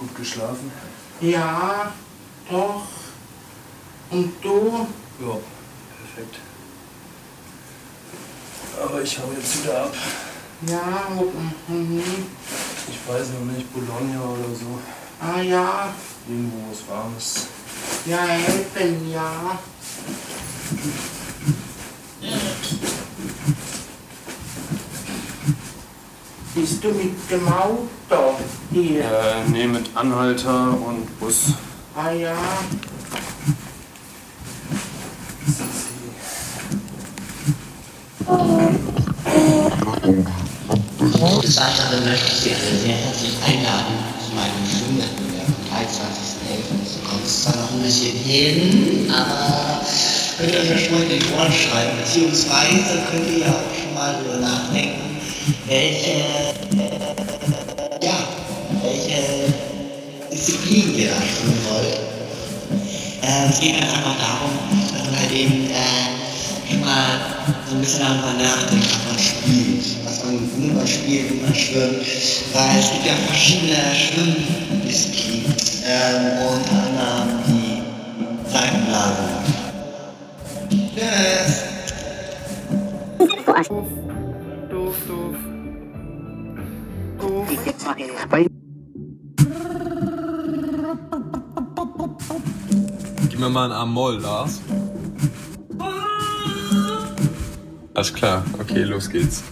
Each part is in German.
Gut geschlafen? Ja, doch. Und du? Ja, perfekt. Aber ich hau jetzt wieder ab. Ja, mhm. Ich weiß noch nicht, Bologna oder so. Ah ja. Irgendwo was Warmes. Ja, helfen, ja. Bist du mit dem Auto hier? Äh, nee, mit Anhalter und Bus. Ah ja. Des Weiteren möchte ich Sie alle sehr herzlich einladen zu meinem Schwimmwettbewerb am 23.11. Es kommt zwar noch ein bisschen hin, aber könnt ihr euch ja schon mal in die Ohren schreiben, beziehungsweise könnt ihr ja auch schon mal darüber nachdenken, welche, äh, ja, welche Disziplin ihr da schwimmen wollt. Äh, es geht einfach mal darum, dass man halt eben äh, mal so ein bisschen darüber nachdenkt, was man spielt, was man, wie man spielt, wie man schwimmt, weil es gibt ja verschiedene Schwimmdisziplinen, ähm, unter anderem die Seitenblase. Tschüss! Doof, doof. Doof. Gib mir mal ein Amol, Lars. Alles klar, okay, los geht's.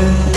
heaven.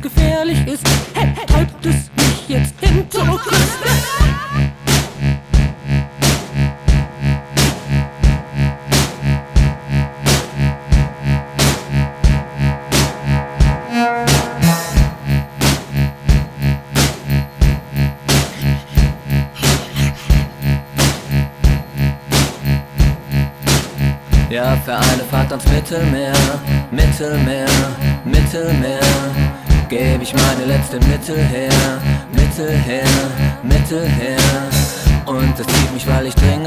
gefährlich ist. Hey, treibt es mich jetzt hin zur Küste. Ja, eine fahrt ans Mittelmeer. jetzt im Mittel her, Mittel her, Mittel her. Und das zieht mich, weil ich dringend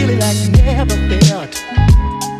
really like you never felt.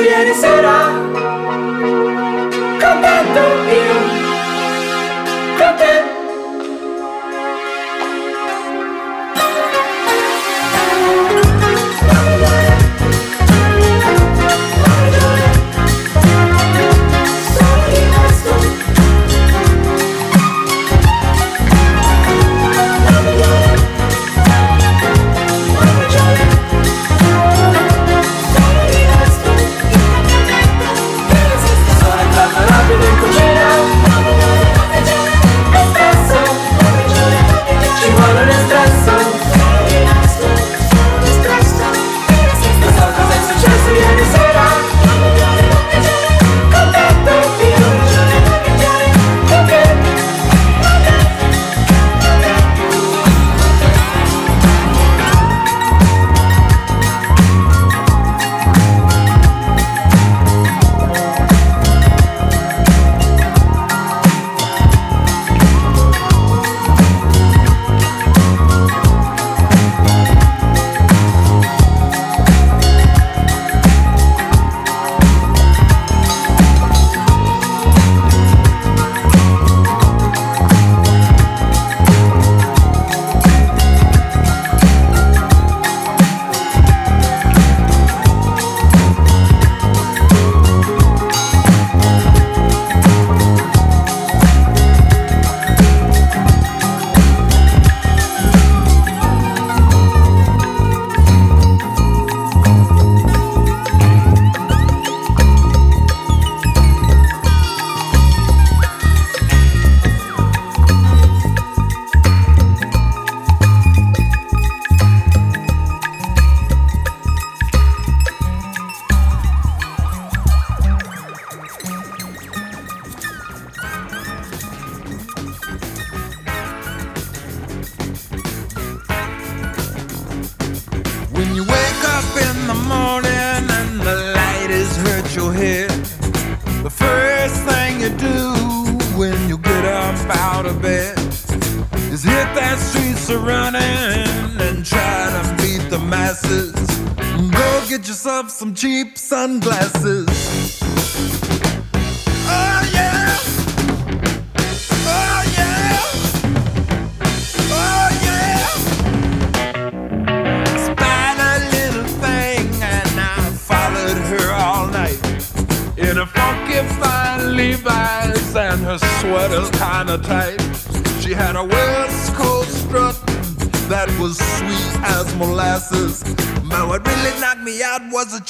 Soyez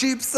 chips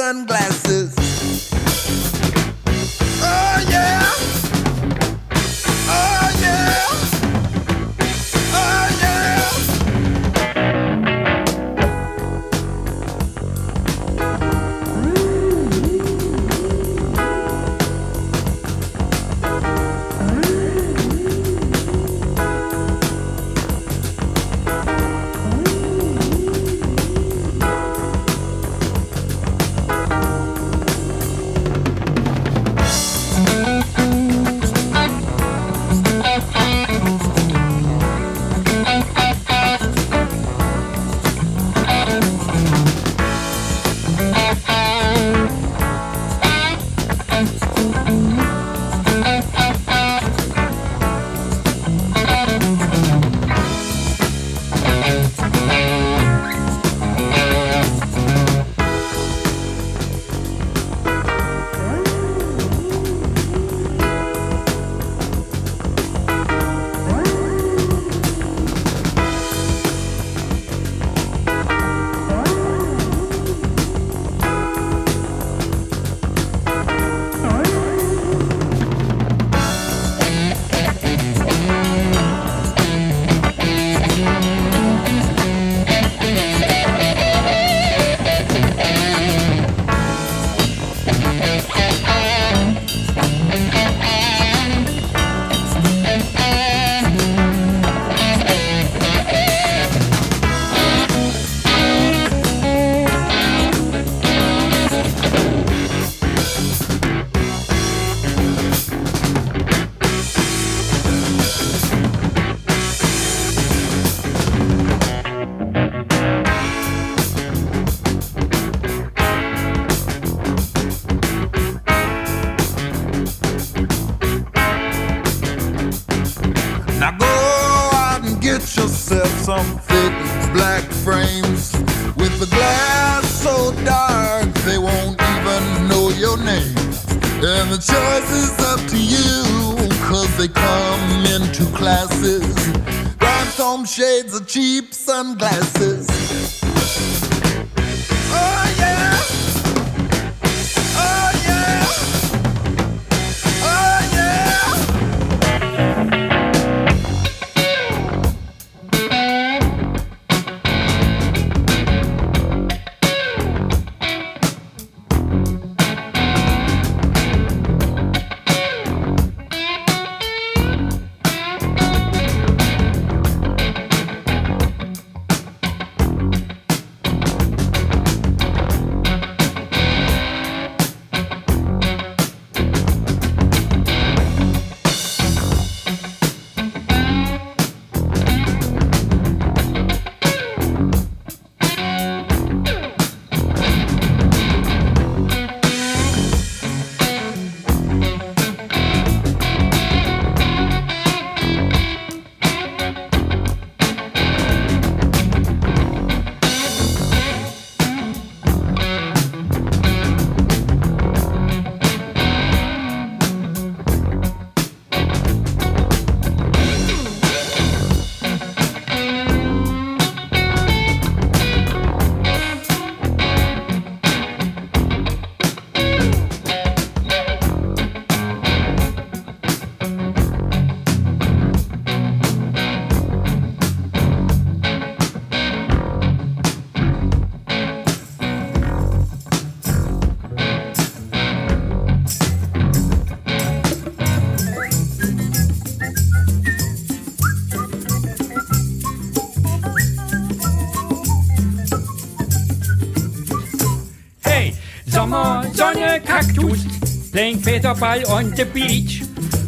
playing Federball on the beach.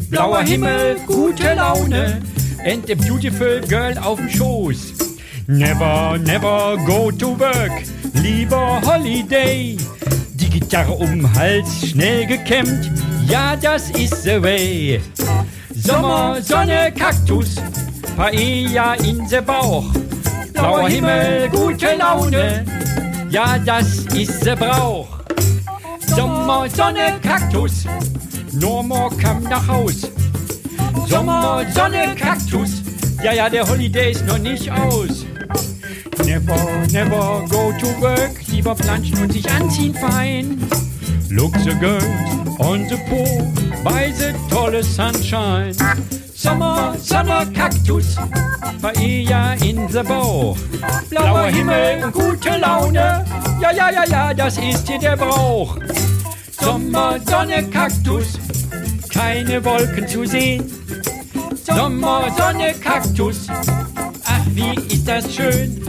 Blauer Himmel, gute Laune, and a beautiful girl auf dem Schoß. Never, never go to work, lieber Holiday. Die Gitarre um den Hals, schnell gekämmt, ja, das ist the way. Sommer, Sonne, Kaktus, Paella in the Bauch. Blauer Himmel, gute Laune, ja, das ist the Brauch. Sommer, Sonne, Kaktus, Norma kam nach Haus. Sommer, Sonne, Kaktus, ja, ja, der Holiday ist noch nicht aus. Never, never go to work, lieber planschen und sich anziehen fein. Look the girls on the pool by the tolle sunshine. Sommer, Sommer, Kaktus, Paella in the Bauch. Blauer Himmel gute Laune, ja, ja, ja, ja, das ist hier der Brauch. Sommer, Sonne, Kaktus, keine Wolken zu sehen. Sommer, Sonne, Kaktus, ach, wie ist das schön.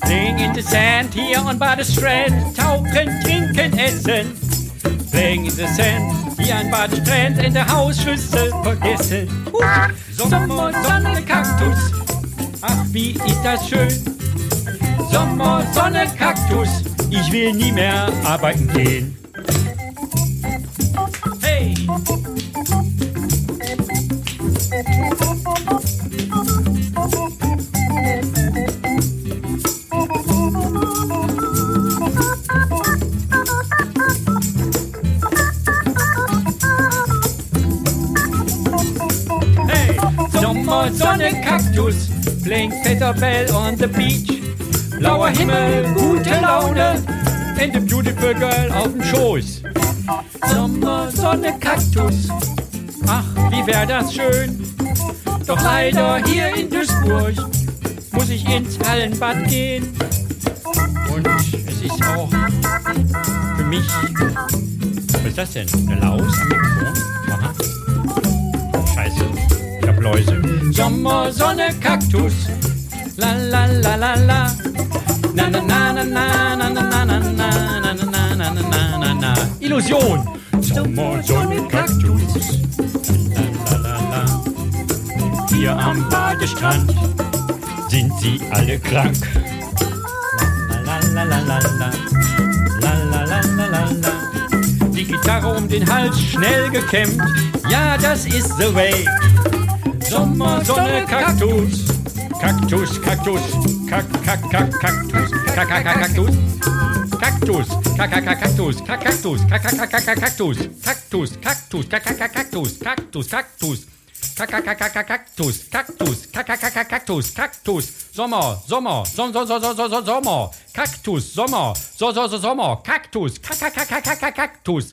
Playing in the sand here on by the strand, tauchen, trinken, essen. Playing in the sand hier an by the strand, in der Hausschüssel vergessen. Sommer, Sonne, Kaktus, ach, wie ist das schön. Sommer, Sonne, Kaktus, ich will nie mehr arbeiten gehen. Sommer, Sonne, Kaktus, playing feather bell on the beach. Blauer Himmel, gute Laune, and a beautiful girl auf dem Schoß. Sommer, Sonne, Kaktus, ach, wie wär das schön. Doch leider hier in Duisburg muss ich ins Hallenbad gehen. Und es ist auch für mich. Was ist das denn? Eine Laus? Aha. Scheiße, ich hab Läuse. Sommer, Sonne, Kaktus. La la la la la. Na na na na na na na na na na na na na na na Illusion. Sommer, Sonne, Kaktus. La la la la. Hier am Badestrand sind sie alle krank. La la. La la la la la la. Die Gitarre um den Hals schnell gekämmt. Ja, das ist the way. Sommer, Sonne, Kaktus. Kaktus, Kaktus, Kak, Kak, Kak, Kaktus, Kak, Kak, Kak, Kaktus. Kaktus, Kak, Kak, Kak, Kaktus, Kak, Kaktus, Kak, Kak, Kak, Kak, Kaktus, Kaktus, Kaktus, Kak, Kak, Kak, Kaktus, Kaktus, Kaktus. Kaktus, Kaktus, Kaktus, Kaktus, Sommer, Sommer, Sommer, Sommer, Kaktus, Sommer, so, so, so, Sommer, Kaktus, Kaktus.